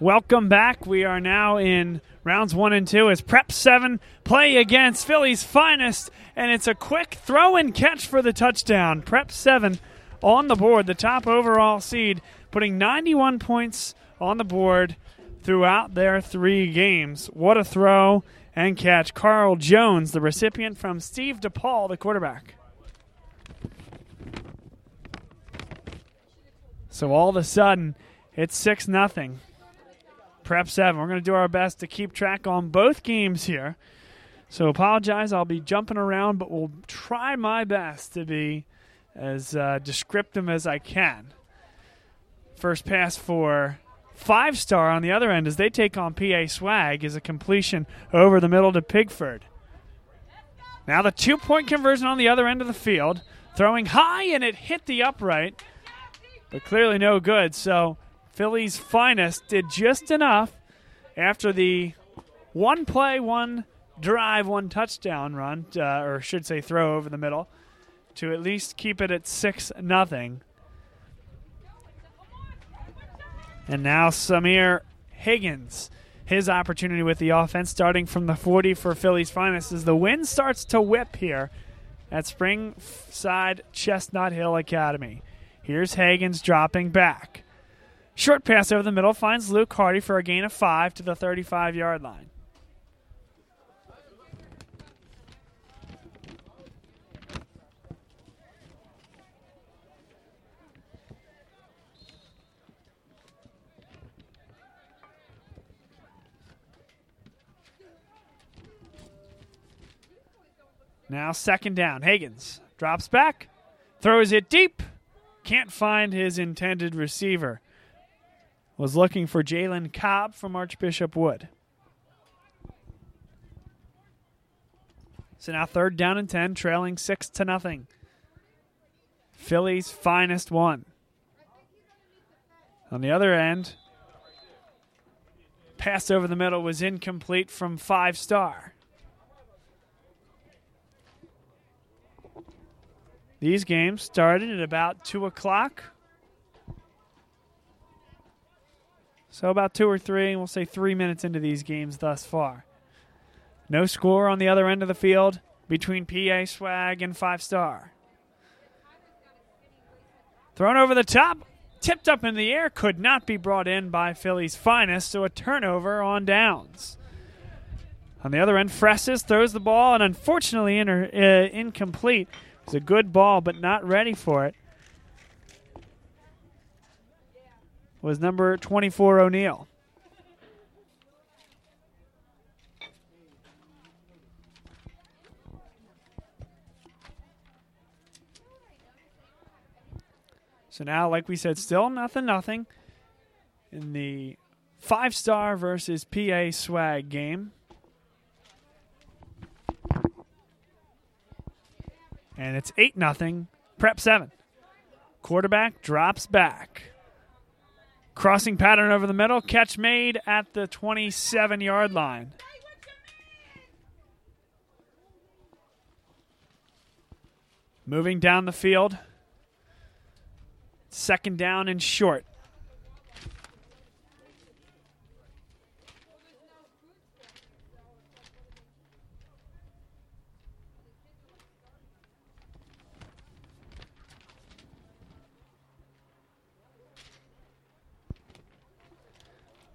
Welcome back. We are now in rounds one and two as Prep 7 play against Philly's finest, and it's a quick throw and catch for the touchdown. Prep 7 on the board, the top overall seed, putting 91 points on the board throughout their three games. What a throw and catch. Carl Jones, the recipient from Steve DePaul, the quarterback. So all of a sudden, it's 6 nothing. Prep 7. We're going to do our best to keep track on both games here. So apologize. I'll be jumping around, but we'll try my best to be as uh, descriptive as I can. First pass for five star on the other end as they take on PA Swag is a completion over the middle to Pigford. Now the two point conversion on the other end of the field, throwing high and it hit the upright, but clearly no good. So Philly's finest did just enough after the one play, one drive, one touchdown run, uh, or should say throw over the middle, to at least keep it at six nothing. And now Samir Higgins, his opportunity with the offense starting from the 40 for Philly's finest as the wind starts to whip here at Springside Chestnut Hill Academy. Here's Higgins dropping back. Short pass over the middle finds Luke Hardy for a gain of five to the 35 yard line. Now second down. Higgins drops back, throws it deep, can't find his intended receiver. Was looking for Jalen Cobb from Archbishop Wood. So now third down and ten, trailing six to nothing. Philly's finest one. On the other end, pass over the middle was incomplete from five star. These games started at about 2 o'clock. So about two or three, we'll say three minutes into these games thus far. No score on the other end of the field between PA Swag and Five Star. Thrown over the top, tipped up in the air, could not be brought in by Philly's finest, so a turnover on downs. On the other end, Fresses throws the ball and unfortunately inter- uh, incomplete it's a good ball, but not ready for it. Was number 24 O'Neill. So now, like we said, still nothing, nothing in the five star versus PA swag game. and it's 8 nothing. Prep 7. Quarterback drops back. Crossing pattern over the middle, catch made at the 27 yard line. Moving down the field. Second down and short.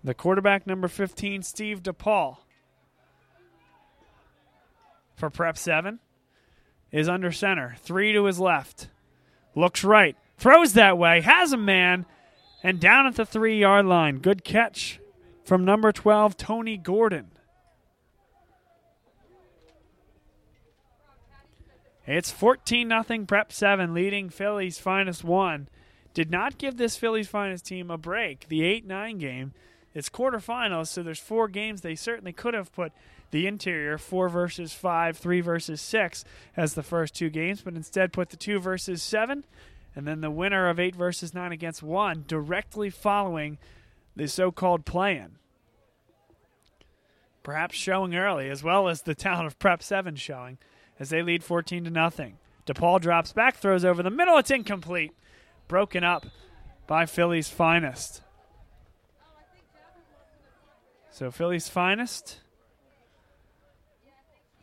The quarterback, number 15, Steve DePaul, for prep seven, is under center. Three to his left. Looks right. Throws that way. Has a man. And down at the three yard line. Good catch from number 12, Tony Gordon. It's 14 0 Prep 7, leading Philly's finest one. Did not give this Philly's finest team a break. The 8 9 game it's quarterfinals, so there's four games. They certainly could have put the interior four versus five, three versus six as the first two games, but instead put the two versus seven, and then the winner of eight versus nine against one directly following the so-called play-in. Perhaps showing early, as well as the town of Prep Seven showing, as they lead 14 to nothing. DePaul drops back, throws over the middle. It's incomplete, broken up by Philly's finest. So Philly's finest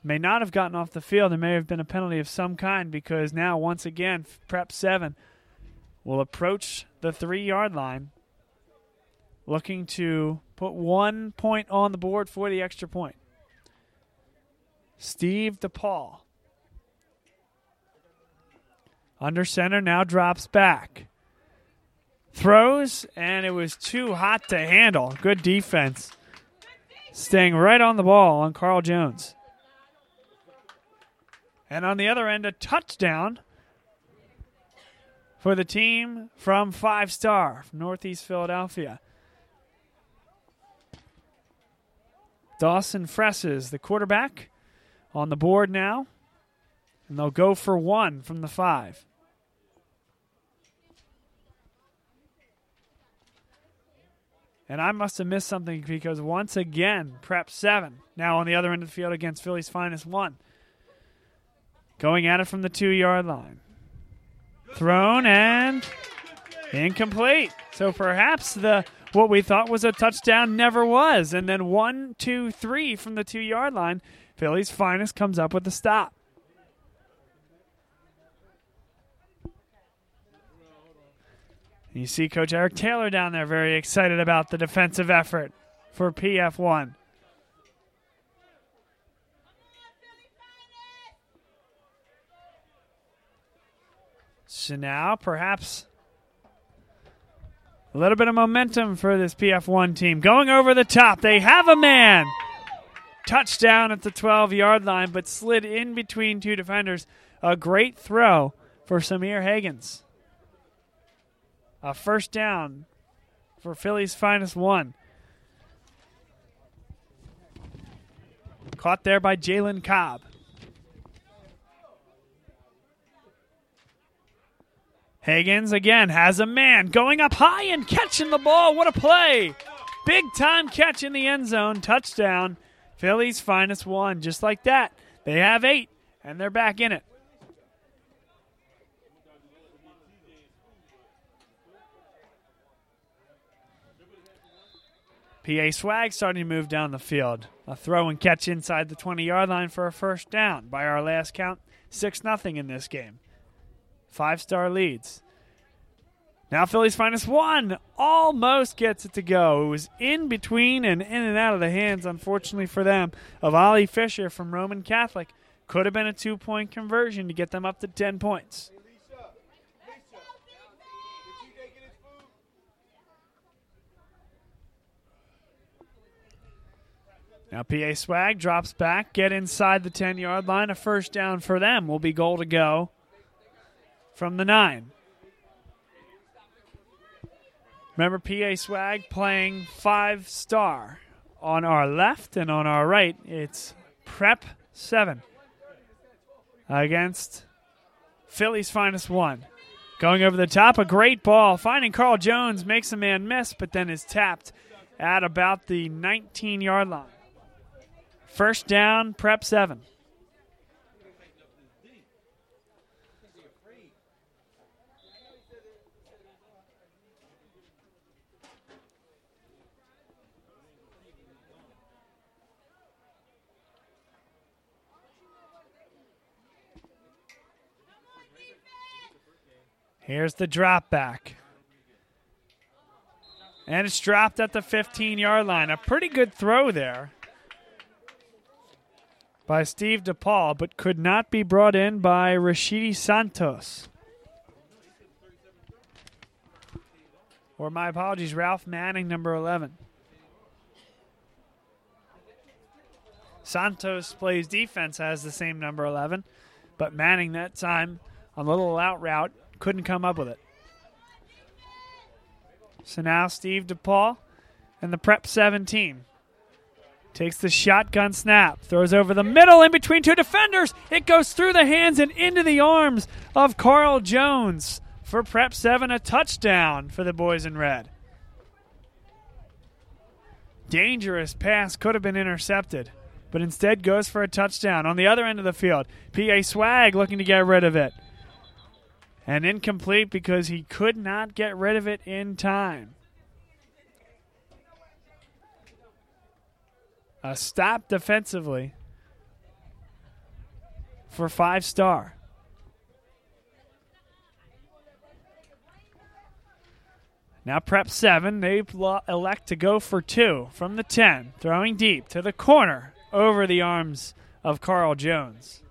may not have gotten off the field. There may have been a penalty of some kind because now, once again, Prep 7 will approach the three yard line looking to put one point on the board for the extra point. Steve DePaul. Under center now drops back. Throws, and it was too hot to handle. Good defense. Staying right on the ball on Carl Jones. And on the other end, a touchdown for the team from Five Star from Northeast Philadelphia. Dawson Fresses, the quarterback, on the board now. And they'll go for one from the five. And I must have missed something because once again, Prep 7, now on the other end of the field against Philly's finest 1. Going at it from the two yard line. Thrown and incomplete. So perhaps the what we thought was a touchdown never was. And then one, two, three from the two yard line. Philly's finest comes up with a stop. You see Coach Eric Taylor down there very excited about the defensive effort for PF1. So now perhaps a little bit of momentum for this PF1 team. Going over the top. They have a man. Touchdown at the 12 yard line, but slid in between two defenders. A great throw for Samir Hagens. A first down for Philly's finest one. Caught there by Jalen Cobb. Hagens again has a man going up high and catching the ball. What a play! Big time catch in the end zone. Touchdown. Philly's finest one. Just like that. They have eight, and they're back in it. PA Swag starting to move down the field. A throw and catch inside the 20 yard line for a first down. By our last count, 6 0 in this game. Five star leads. Now Philly's finest one almost gets it to go. It was in between and in and out of the hands, unfortunately for them, of Ollie Fisher from Roman Catholic. Could have been a two point conversion to get them up to 10 points. Now PA Swag drops back, get inside the 10 yard line. A first down for them will be goal to go from the nine. Remember PA Swag playing five star. On our left and on our right, it's Prep 7 against Philly's finest one. Going over the top, a great ball. Finding Carl Jones makes a man miss, but then is tapped at about the 19 yard line. First down, prep seven. Here's the drop back. And it's dropped at the 15 yard line. A pretty good throw there by Steve DePaul, but could not be brought in by Rashidi Santos. Or my apologies, Ralph Manning, number 11. Santos plays defense, has the same number 11, but Manning that time on a little out route couldn't come up with it. So now Steve DePaul and the Prep 17 Takes the shotgun snap, throws over the middle in between two defenders. It goes through the hands and into the arms of Carl Jones for Prep 7, a touchdown for the boys in red. Dangerous pass could have been intercepted, but instead goes for a touchdown. On the other end of the field, PA Swag looking to get rid of it. And incomplete because he could not get rid of it in time. A stop defensively for five star. Now prep seven. They elect to go for two from the 10, throwing deep to the corner over the arms of Carl Jones.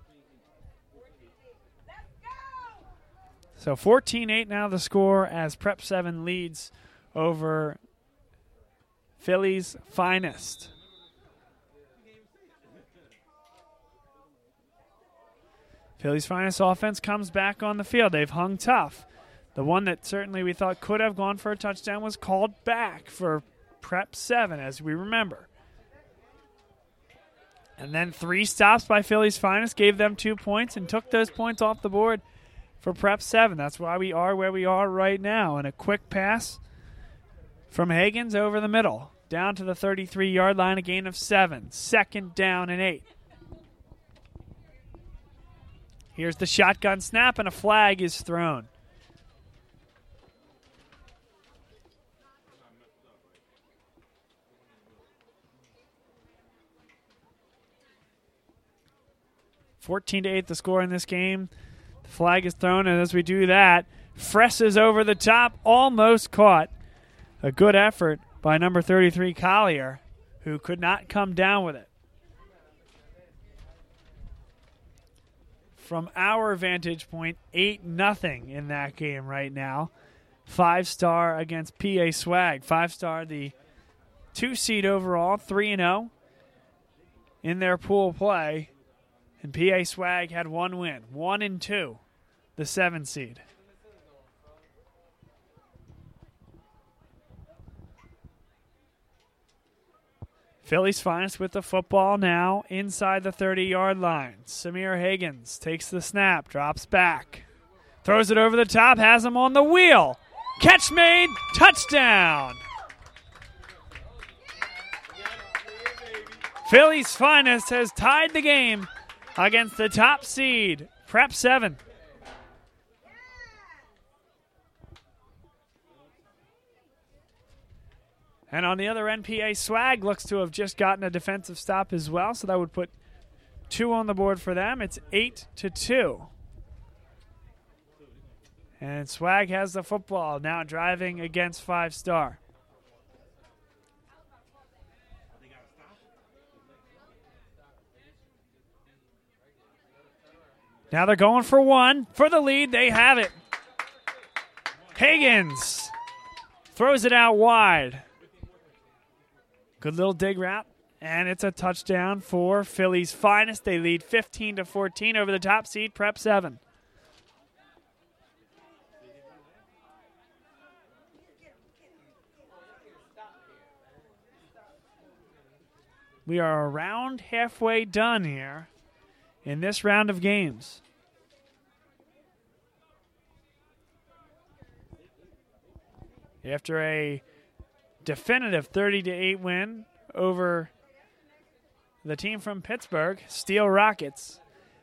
So 14 8 now the score as Prep 7 leads over Philly's finest. Philly's finest offense comes back on the field. They've hung tough. The one that certainly we thought could have gone for a touchdown was called back for Prep 7, as we remember. And then three stops by Philly's finest gave them two points and took those points off the board for Prep 7. That's why we are where we are right now. And a quick pass from Hagens over the middle, down to the 33 yard line, a gain of seven. Second down and eight. Here's the shotgun snap, and a flag is thrown. Fourteen to eight, the score in this game. The flag is thrown, and as we do that, Fresses over the top, almost caught. A good effort by number 33, Collier, who could not come down with it. From our vantage point, 8 nothing in that game right now. Five star against PA Swag. Five star, the two seed overall, 3 and 0 in their pool play. And PA Swag had one win, one and two, the seven seed. Philly's finest with the football now inside the 30 yard line. Samir Hagens takes the snap, drops back, throws it over the top, has him on the wheel. Catch made, touchdown. Philly's finest has tied the game against the top seed, Prep 7. And on the other NPA, Swag looks to have just gotten a defensive stop as well, so that would put two on the board for them. It's eight to two. And Swag has the football now driving against five star. Now they're going for one. For the lead, they have it. Hagens throws it out wide. Good little dig route. And it's a touchdown for Philly's finest. They lead 15 to 14 over the top seed, Prep 7. We are around halfway done here in this round of games. After a definitive 30 to 8 win over the team from Pittsburgh, Steel Rockets.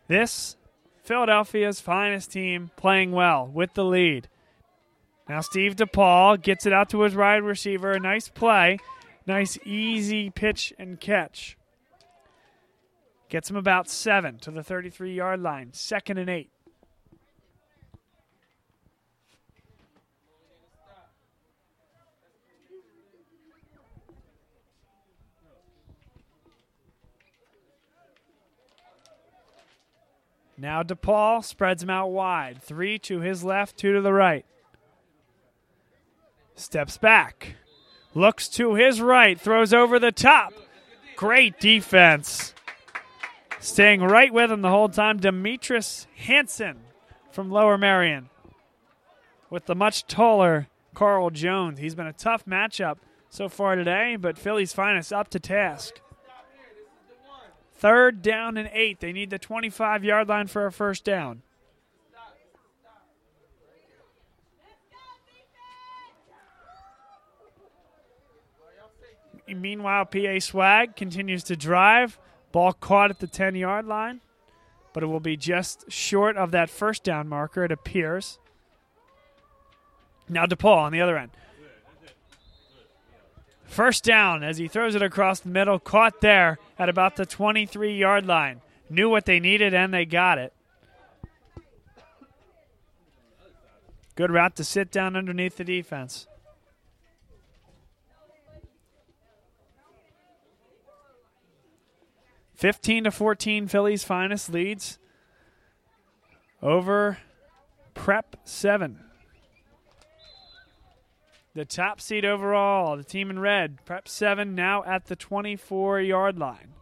This Philadelphia's finest team playing well with the lead. Now Steve DePaul gets it out to his wide receiver. A nice play. Nice easy pitch and catch. Gets him about seven to the 33 yard line. Second and eight. Now DePaul spreads him out wide. Three to his left, two to the right. Steps back. Looks to his right. Throws over the top. Great defense. Staying right with him the whole time, Demetris Hansen from Lower Merion. With the much taller Carl Jones. He's been a tough matchup so far today, but Philly's finest up to task. Third down and eight. They need the 25 yard line for a first down. Meanwhile, PA Swag continues to drive. Ball caught at the 10 yard line, but it will be just short of that first down marker, it appears. Now DePaul on the other end. First down as he throws it across the middle, caught there at about the 23 yard line. Knew what they needed and they got it. Good route to sit down underneath the defense. Fifteen to fourteen, Philly's finest leads over Prep seven. The top seed overall, the team in red, Prep 7, now at the 24 yard line.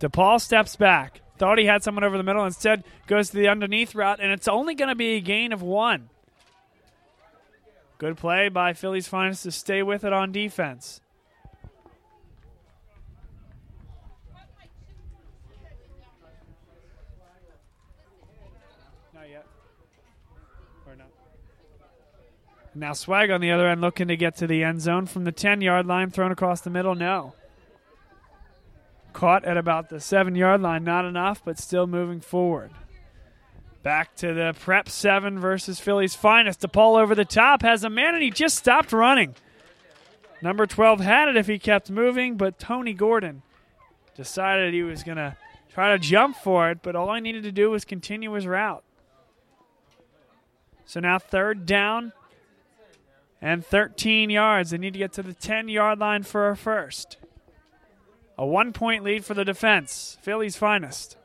DePaul steps back. Thought he had someone over the middle. Instead, goes to the underneath route, and it's only going to be a gain of one. Good play by Philly's finest to stay with it on defense. Now Swag on the other end looking to get to the end zone from the 10 yard line, thrown across the middle. No. Caught at about the 7 yard line. Not enough, but still moving forward. Back to the prep 7 versus Philly's finest. DePaul over the top has a man, and he just stopped running. Number 12 had it if he kept moving, but Tony Gordon decided he was going to try to jump for it, but all he needed to do was continue his route. So now third down and 13 yards. They need to get to the 10 yard line for a first. A one point lead for the defense. Philly's finest.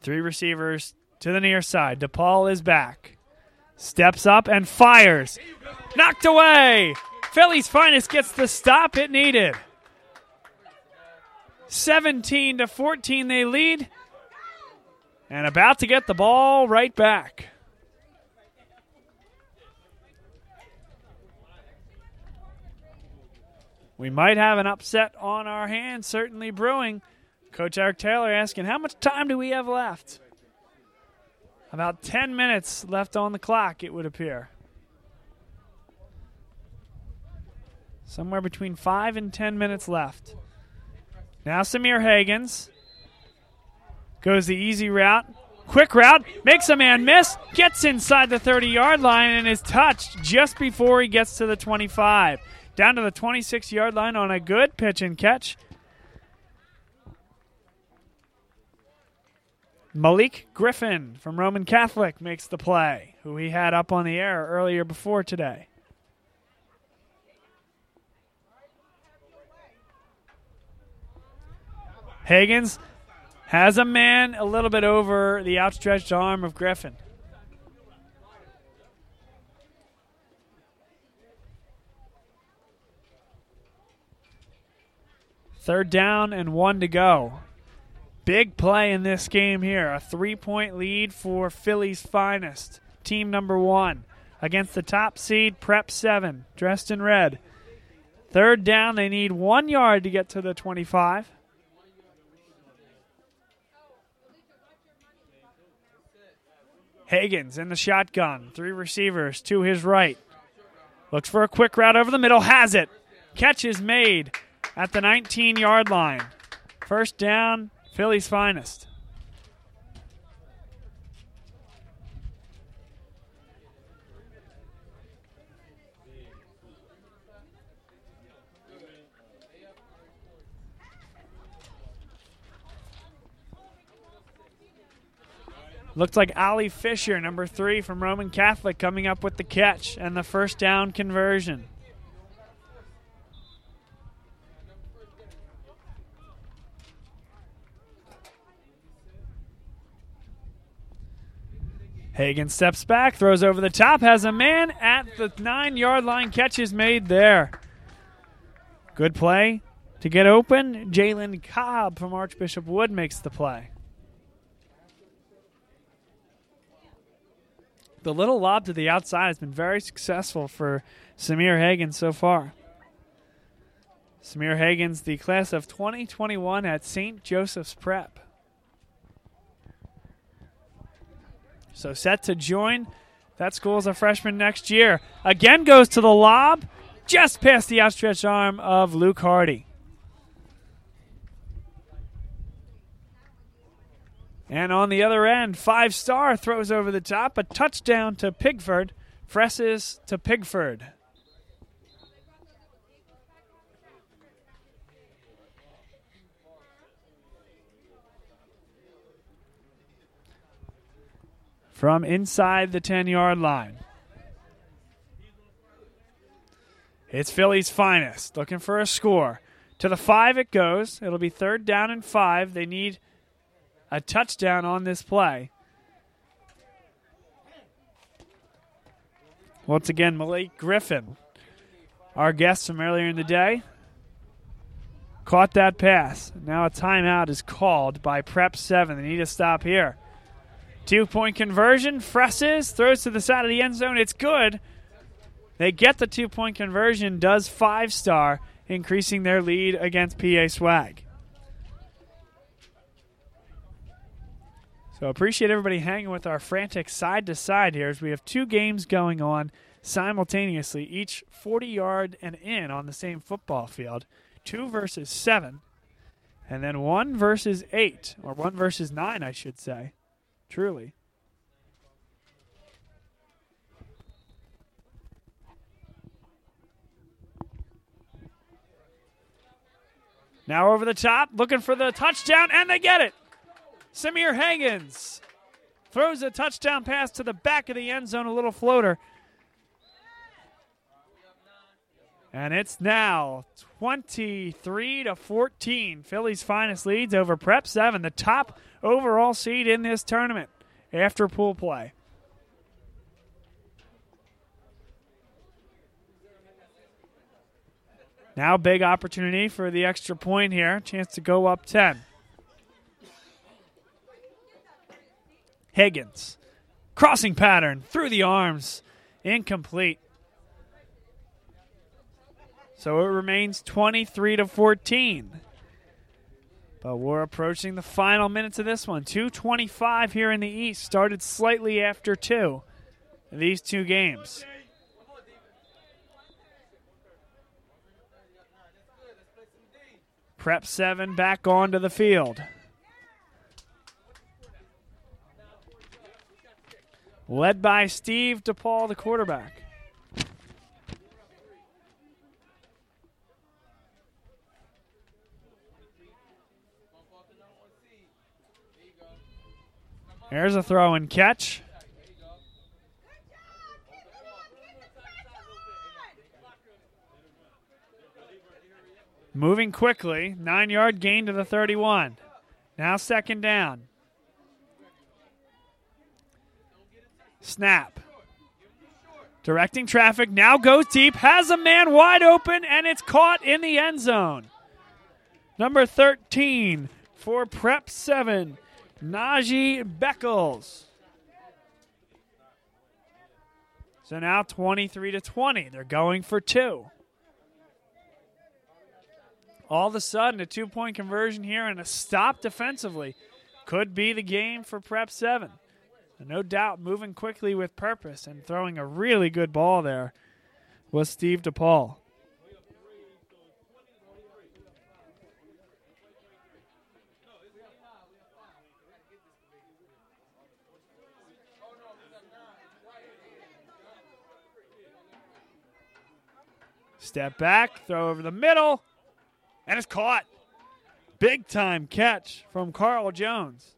Three receivers to the near side. DePaul is back. Steps up and fires. Knocked away. Philly's finest gets the stop it needed. 17 to 14 they lead and about to get the ball right back. We might have an upset on our hands, certainly brewing. Coach Eric Taylor asking, How much time do we have left? About 10 minutes left on the clock, it would appear. Somewhere between 5 and 10 minutes left. Now Samir Hagens goes the easy route. Quick route, makes a man miss, gets inside the 30 yard line, and is touched just before he gets to the 25. Down to the 26 yard line on a good pitch and catch. Malik Griffin from Roman Catholic makes the play, who he had up on the air earlier before today. Hagens has a man a little bit over the outstretched arm of Griffin. Third down and one to go. Big play in this game here. A three point lead for Philly's finest, team number one, against the top seed Prep 7, dressed in red. Third down, they need one yard to get to the 25. Hagens in the shotgun. Three receivers to his right. Looks for a quick route over the middle. Has it. Catch is made at the 19 yard line. First down, Philly's finest. Looks like Ali Fisher, number three from Roman Catholic, coming up with the catch and the first down conversion. Hagen steps back, throws over the top, has a man at the nine yard line. Catch is made there. Good play to get open. Jalen Cobb from Archbishop Wood makes the play. The little lob to the outside has been very successful for Samir Hagen so far. Samir Hagen's the class of 2021 at St. Joseph's Prep. So set to join that school as a freshman next year. Again goes to the lob, just past the outstretched arm of Luke Hardy. And on the other end, five star throws over the top, a touchdown to Pigford. Fresses to Pigford. From inside the 10 yard line. It's Philly's finest, looking for a score. To the five it goes. It'll be third down and five. They need a touchdown on this play. Once again, Malik Griffin, our guest from earlier in the day, caught that pass. Now a timeout is called by Prep 7. They need to stop here. Two point conversion. Fresses throws to the side of the end zone. It's good. They get the two point conversion, does five star, increasing their lead against PA Swag. So appreciate everybody hanging with our frantic side to side here as we have two games going on simultaneously, each 40 yard and in on the same football field. Two versus seven, and then one versus eight, or one versus nine, I should say. Truly. Now over the top, looking for the touchdown, and they get it. Samir Hagens throws a touchdown pass to the back of the end zone, a little floater. And it's now 23 to 14. Philly's finest leads over Prep 7, the top overall seed in this tournament after pool play. Now, big opportunity for the extra point here. Chance to go up 10. Higgins. Crossing pattern through the arms. Incomplete. So it remains 23 to 14. But we're approaching the final minutes of this one. 225 here in the East. Started slightly after two. These two games. Prep 7 back onto the field. Led by Steve DePaul, the quarterback. There's a throw and catch. Moving quickly, nine yard gain to the 31. Now second down. Snap. Directing traffic, now goes deep, has a man wide open, and it's caught in the end zone. Number 13 for Prep 7, Najee Beckles. So now 23 to 20. They're going for two. All of a sudden, a two point conversion here and a stop defensively could be the game for Prep 7. No doubt moving quickly with purpose and throwing a really good ball there was Steve DePaul. Step back, throw over the middle, and it's caught. Big time catch from Carl Jones.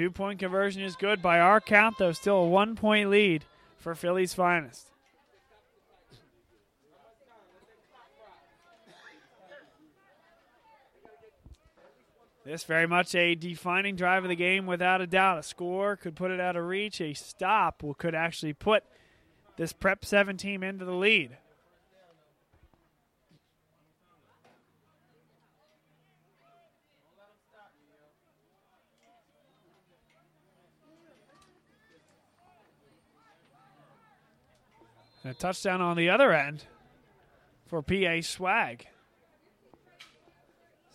Two point conversion is good by our count, though. Still a one point lead for Philly's finest. This very much a defining drive of the game, without a doubt. A score could put it out of reach. A stop could actually put this Prep 7 team into the lead. A touchdown on the other end for PA Swag.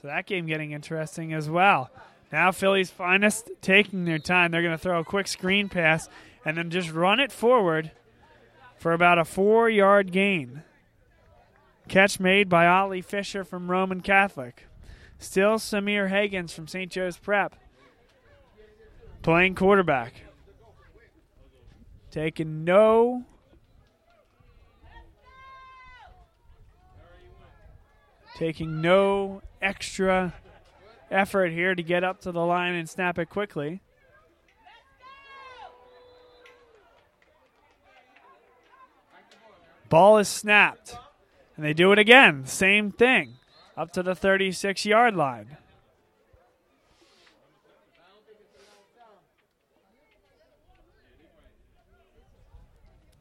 So that game getting interesting as well. Now Philly's finest taking their time. They're going to throw a quick screen pass and then just run it forward for about a four yard gain. Catch made by Ollie Fisher from Roman Catholic. Still Samir Hagens from St. Joe's Prep. Playing quarterback. Taking no taking no extra effort here to get up to the line and snap it quickly. Ball is snapped. And they do it again. Same thing. Up to the 36 yard line.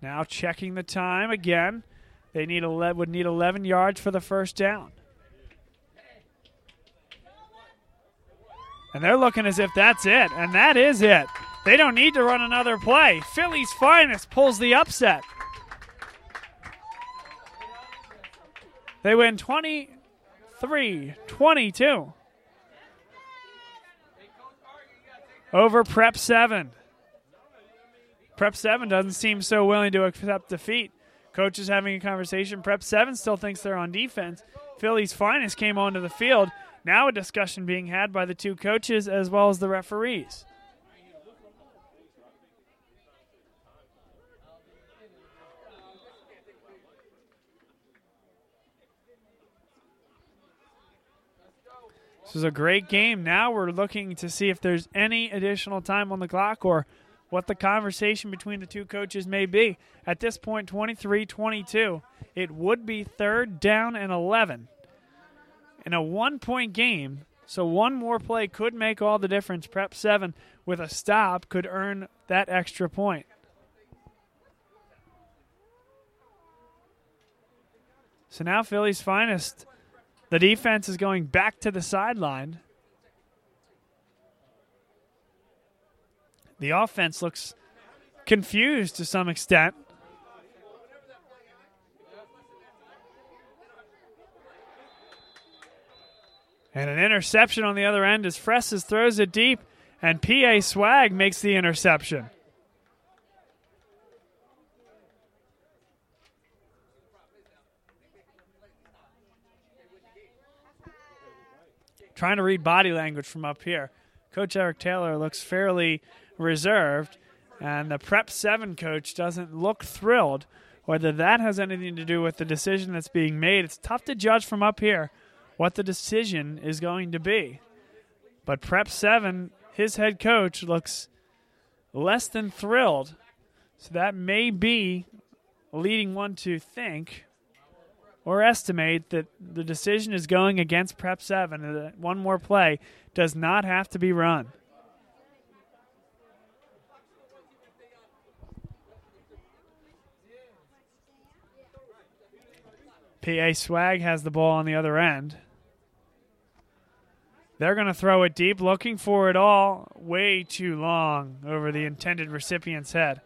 Now checking the time again. They need 11, would need 11 yards for the first down. And they're looking as if that's it, and that is it. They don't need to run another play. Philly's finest pulls the upset. They win 23 22 over Prep 7. Prep 7 doesn't seem so willing to accept defeat. Coach is having a conversation. Prep 7 still thinks they're on defense. Philly's finest came onto the field. Now a discussion being had by the two coaches as well as the referees. This is a great game. Now we're looking to see if there's any additional time on the clock or what the conversation between the two coaches may be. At this point, 23 22. It would be third down and 11 in a one point game. So one more play could make all the difference. Prep 7 with a stop could earn that extra point. So now Philly's finest the defense is going back to the sideline. The offense looks confused to some extent. And an interception on the other end as Fresses throws it deep, and PA Swag makes the interception. trying to read body language from up here. Coach Eric Taylor looks fairly reserved, and the Prep 7 coach doesn't look thrilled. Whether that has anything to do with the decision that's being made, it's tough to judge from up here what the decision is going to be. But Prep 7, his head coach, looks less than thrilled. So that may be leading one to think or estimate that the decision is going against Prep 7 and that one more play does not have to be run. PA Swag has the ball on the other end. They're going to throw it deep, looking for it all way too long over the intended recipient's head.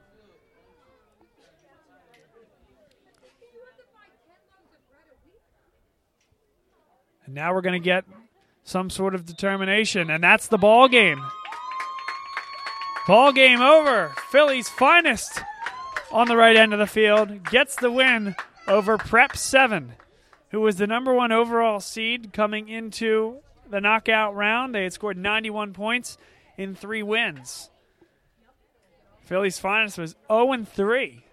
And now we're going to get some sort of determination, and that's the ball game. Ball game over. Philly's finest on the right end of the field gets the win over Prep 7, who was the number one overall seed coming into the knockout round. They had scored 91 points in three wins. Philly's finest was 0 3,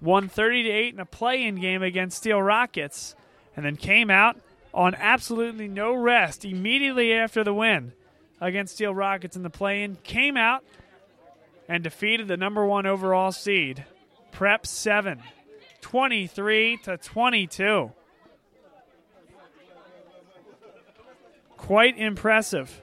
won 30 to 8 in a play in game against Steel Rockets, and then came out on absolutely no rest immediately after the win against Steel Rockets in the play-in, came out and defeated the number one overall seed, Prep 7, 23 to 22. Quite impressive.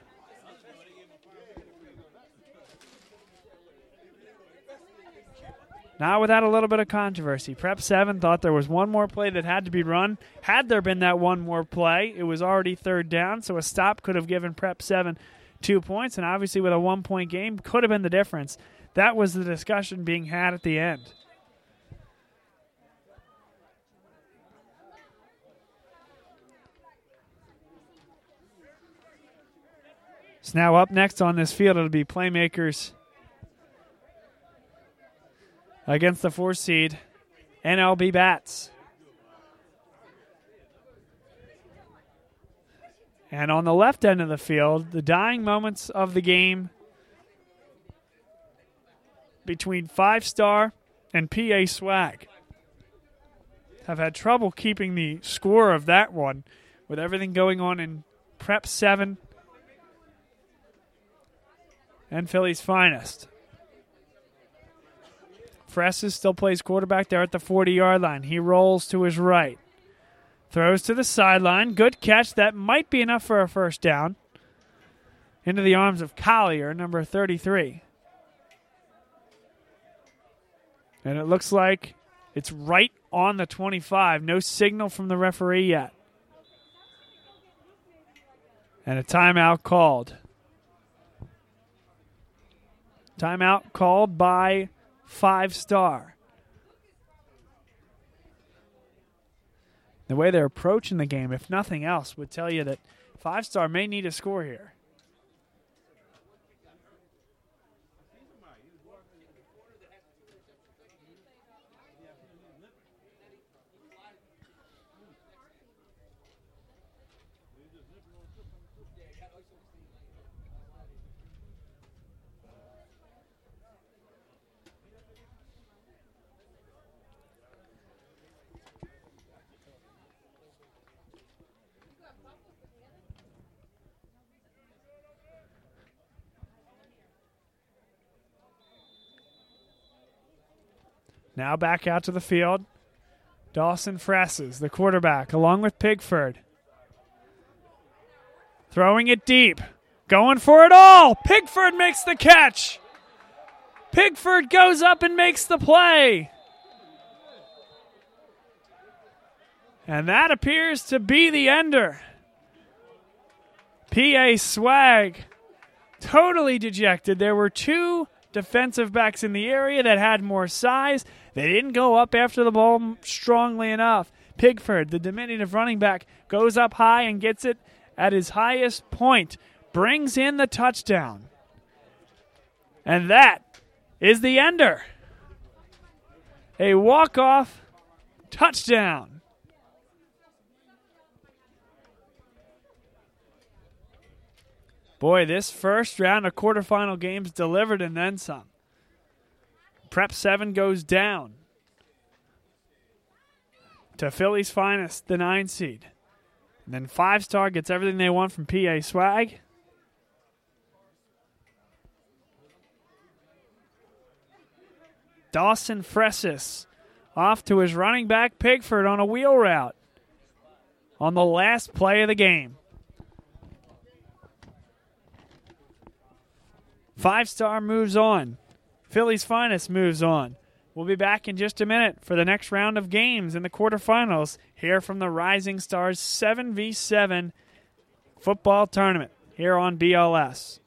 Not without a little bit of controversy. Prep 7 thought there was one more play that had to be run. Had there been that one more play, it was already third down, so a stop could have given Prep 7 two points, and obviously with a one point game, could have been the difference. That was the discussion being had at the end. So now up next on this field, it'll be playmakers against the four seed NLB Bats. And on the left end of the field, the dying moments of the game between Five Star and PA Swag. Have had trouble keeping the score of that one with everything going on in Prep 7 and Philly's finest. Fresses still plays quarterback there at the 40 yard line. He rolls to his right. Throws to the sideline. Good catch. That might be enough for a first down. Into the arms of Collier, number 33. And it looks like it's right on the 25. No signal from the referee yet. And a timeout called. Timeout called by five star. The way they're approaching the game, if nothing else, would tell you that five star may need a score here. Now back out to the field. Dawson Fresses, the quarterback, along with Pigford. Throwing it deep. Going for it all. Pigford makes the catch. Pigford goes up and makes the play. And that appears to be the ender. PA Swag totally dejected. There were two defensive backs in the area that had more size. They didn't go up after the ball strongly enough. Pigford, the diminutive running back, goes up high and gets it at his highest point, brings in the touchdown. And that is the ender. A walk off touchdown. Boy, this first round of quarterfinal games delivered and then some. Prep 7 goes down to Philly's finest, the 9 seed. And then 5 star gets everything they want from PA Swag. Dawson Fressis off to his running back Pigford on a wheel route on the last play of the game. Five star moves on. Philly's finest moves on. We'll be back in just a minute for the next round of games in the quarterfinals here from the Rising Stars 7v7 football tournament here on BLS.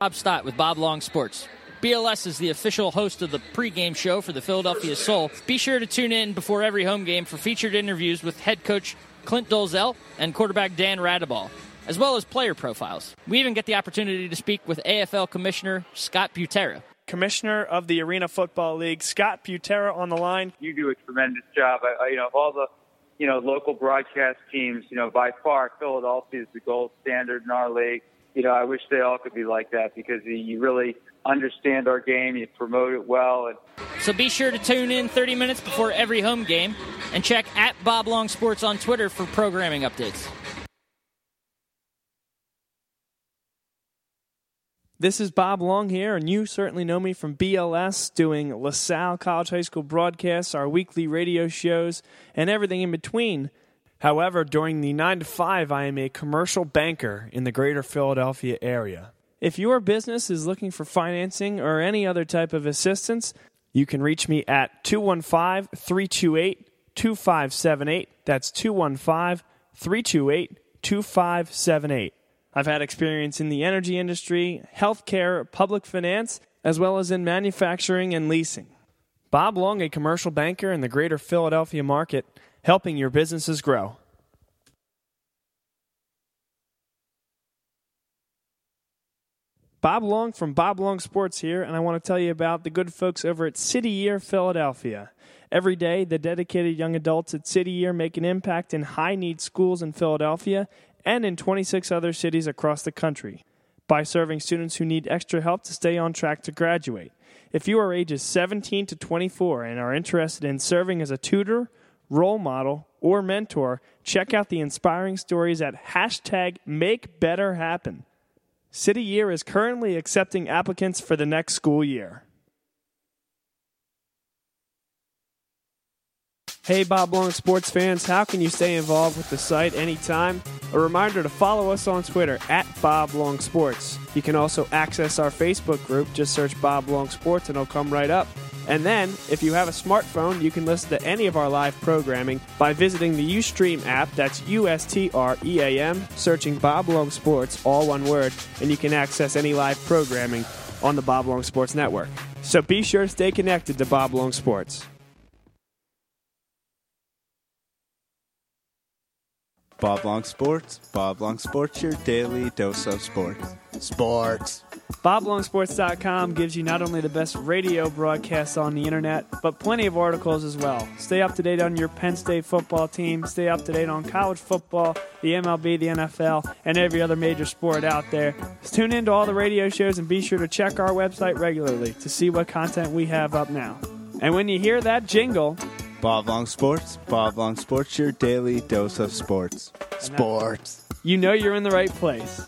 Bob Stott with Bob Long Sports. BLS is the official host of the pregame show for the Philadelphia Soul. Be sure to tune in before every home game for featured interviews with head coach Clint Dolezel and quarterback Dan Raudabaugh, as well as player profiles. We even get the opportunity to speak with AFL Commissioner Scott Butera. Commissioner of the Arena Football League, Scott Butera, on the line. You do a tremendous job. I, I, you know, of all the, you know, local broadcast teams, you know, by far Philadelphia is the gold standard in our league. You know, I wish they all could be like that because you really understand our game, you promote it well. And so be sure to tune in 30 minutes before every home game and check at Bob Long Sports on Twitter for programming updates. This is Bob Long here, and you certainly know me from BLS, doing LaSalle College High School broadcasts, our weekly radio shows, and everything in between. However, during the 9 to 5, I am a commercial banker in the greater Philadelphia area. If your business is looking for financing or any other type of assistance, you can reach me at 215 328 2578. That's 215 328 2578. I've had experience in the energy industry, healthcare, public finance, as well as in manufacturing and leasing. Bob Long, a commercial banker in the greater Philadelphia market, helping your businesses grow. Bob Long from Bob Long Sports here, and I want to tell you about the good folks over at City Year Philadelphia. Every day, the dedicated young adults at City Year make an impact in high need schools in Philadelphia and in 26 other cities across the country by serving students who need extra help to stay on track to graduate. If you are ages 17 to 24 and are interested in serving as a tutor, role model, or mentor, check out the inspiring stories at hashtag MakeBetterHappen. City Year is currently accepting applicants for the next school year. Hey, Bob Long sports fans, how can you stay involved with the site anytime? A reminder to follow us on Twitter at Bob Long Sports. You can also access our Facebook group. Just search Bob Long Sports and it'll come right up. And then, if you have a smartphone, you can listen to any of our live programming by visiting the Ustream app. That's U S T R E A M, searching Bob Long Sports, all one word, and you can access any live programming on the Bob Long Sports Network. So be sure to stay connected to Bob Long Sports. Bob Long Sports. Bob Long Sports, your daily dose of sports. Sports. BobLongSports.com gives you not only the best radio broadcasts on the internet, but plenty of articles as well. Stay up to date on your Penn State football team, stay up to date on college football, the MLB, the NFL, and every other major sport out there. Just tune in to all the radio shows and be sure to check our website regularly to see what content we have up now. And when you hear that jingle, Bob Long Sports. Bob Long Sports, your daily dose of sports. Sports. you know you're in the right place.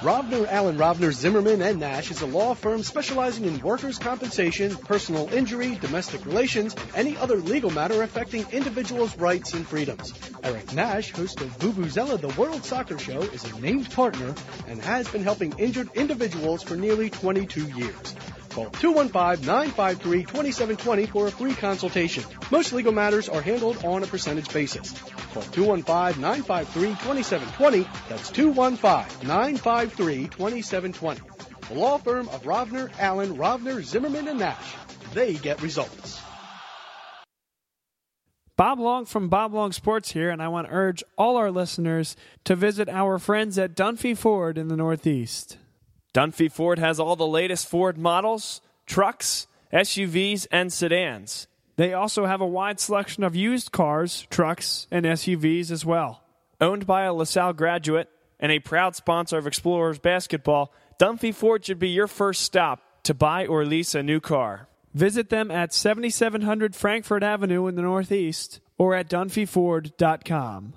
Rovner, Allen, Rovner, Zimmerman, and Nash is a law firm specializing in workers' compensation, personal injury, domestic relations, any other legal matter affecting individuals' rights and freedoms. Eric Nash, host of Vuvuzela, the World Soccer Show, is a named partner and has been helping injured individuals for nearly 22 years. Call 215-953-2720 for a free consultation. Most legal matters are handled on a percentage basis. Call 215-953-2720. That's 215-953-2720. The law firm of Rovner, Allen, Rovner, Zimmerman, and Nash. They get results. Bob Long from Bob Long Sports here, and I want to urge all our listeners to visit our friends at Dunphy Ford in the Northeast. Dunphy Ford has all the latest Ford models, trucks, SUVs, and sedans. They also have a wide selection of used cars, trucks, and SUVs as well. Owned by a LaSalle graduate and a proud sponsor of Explorers basketball, Dunphy Ford should be your first stop to buy or lease a new car. Visit them at 7700 Frankford Avenue in the Northeast or at dunphyford.com.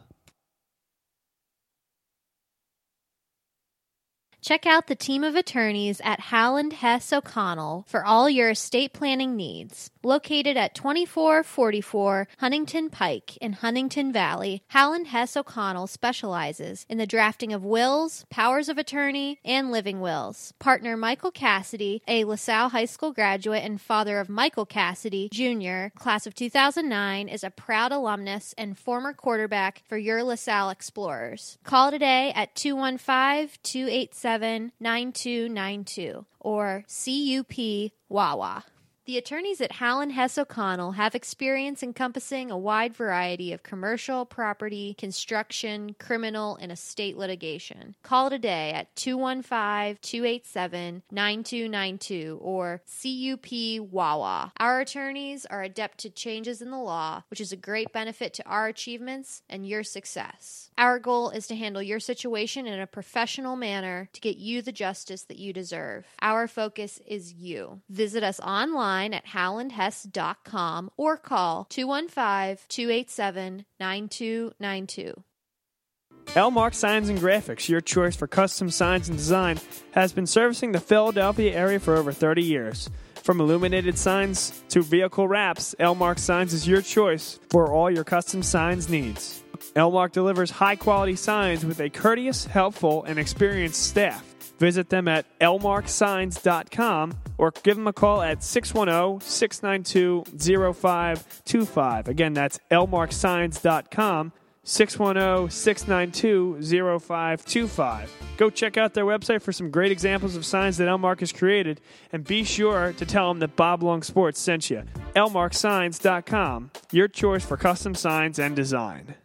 Check out the team of attorneys at Howland Hess O'Connell for all your estate planning needs. Located at 2444 Huntingdon Pike in Huntingdon Valley, Howland Hess O'Connell specializes in the drafting of wills, powers of attorney, and living wills. Partner Michael Cassidy, a LaSalle High School graduate and father of Michael Cassidy Jr., class of 2009, is a proud alumnus and former quarterback for your LaSalle Explorers. Call today at 215 287 9292 or CUP Wawa. The attorneys at Howland Hess O'Connell have experience encompassing a wide variety of commercial, property, construction, criminal, and estate litigation. Call today at 215 287 9292 or CUP Wawa. Our attorneys are adept to changes in the law, which is a great benefit to our achievements and your success. Our goal is to handle your situation in a professional manner to get you the justice that you deserve. Our focus is you. Visit us online at howlandhess.com or call 215 287 9292. Elmark Signs and Graphics, your choice for custom signs and design, has been servicing the Philadelphia area for over 30 years. From illuminated signs to vehicle wraps, Elmark Signs is your choice for all your custom signs needs. Elmark delivers high quality signs with a courteous, helpful, and experienced staff. Visit them at elmarksigns.com or give them a call at 610 692 0525. Again, that's elmarksigns.com. 610 692 0525. Go check out their website for some great examples of signs that Elmark has created and be sure to tell them that Bob Long Sports sent you. elmarksigns.com, your choice for custom signs and design.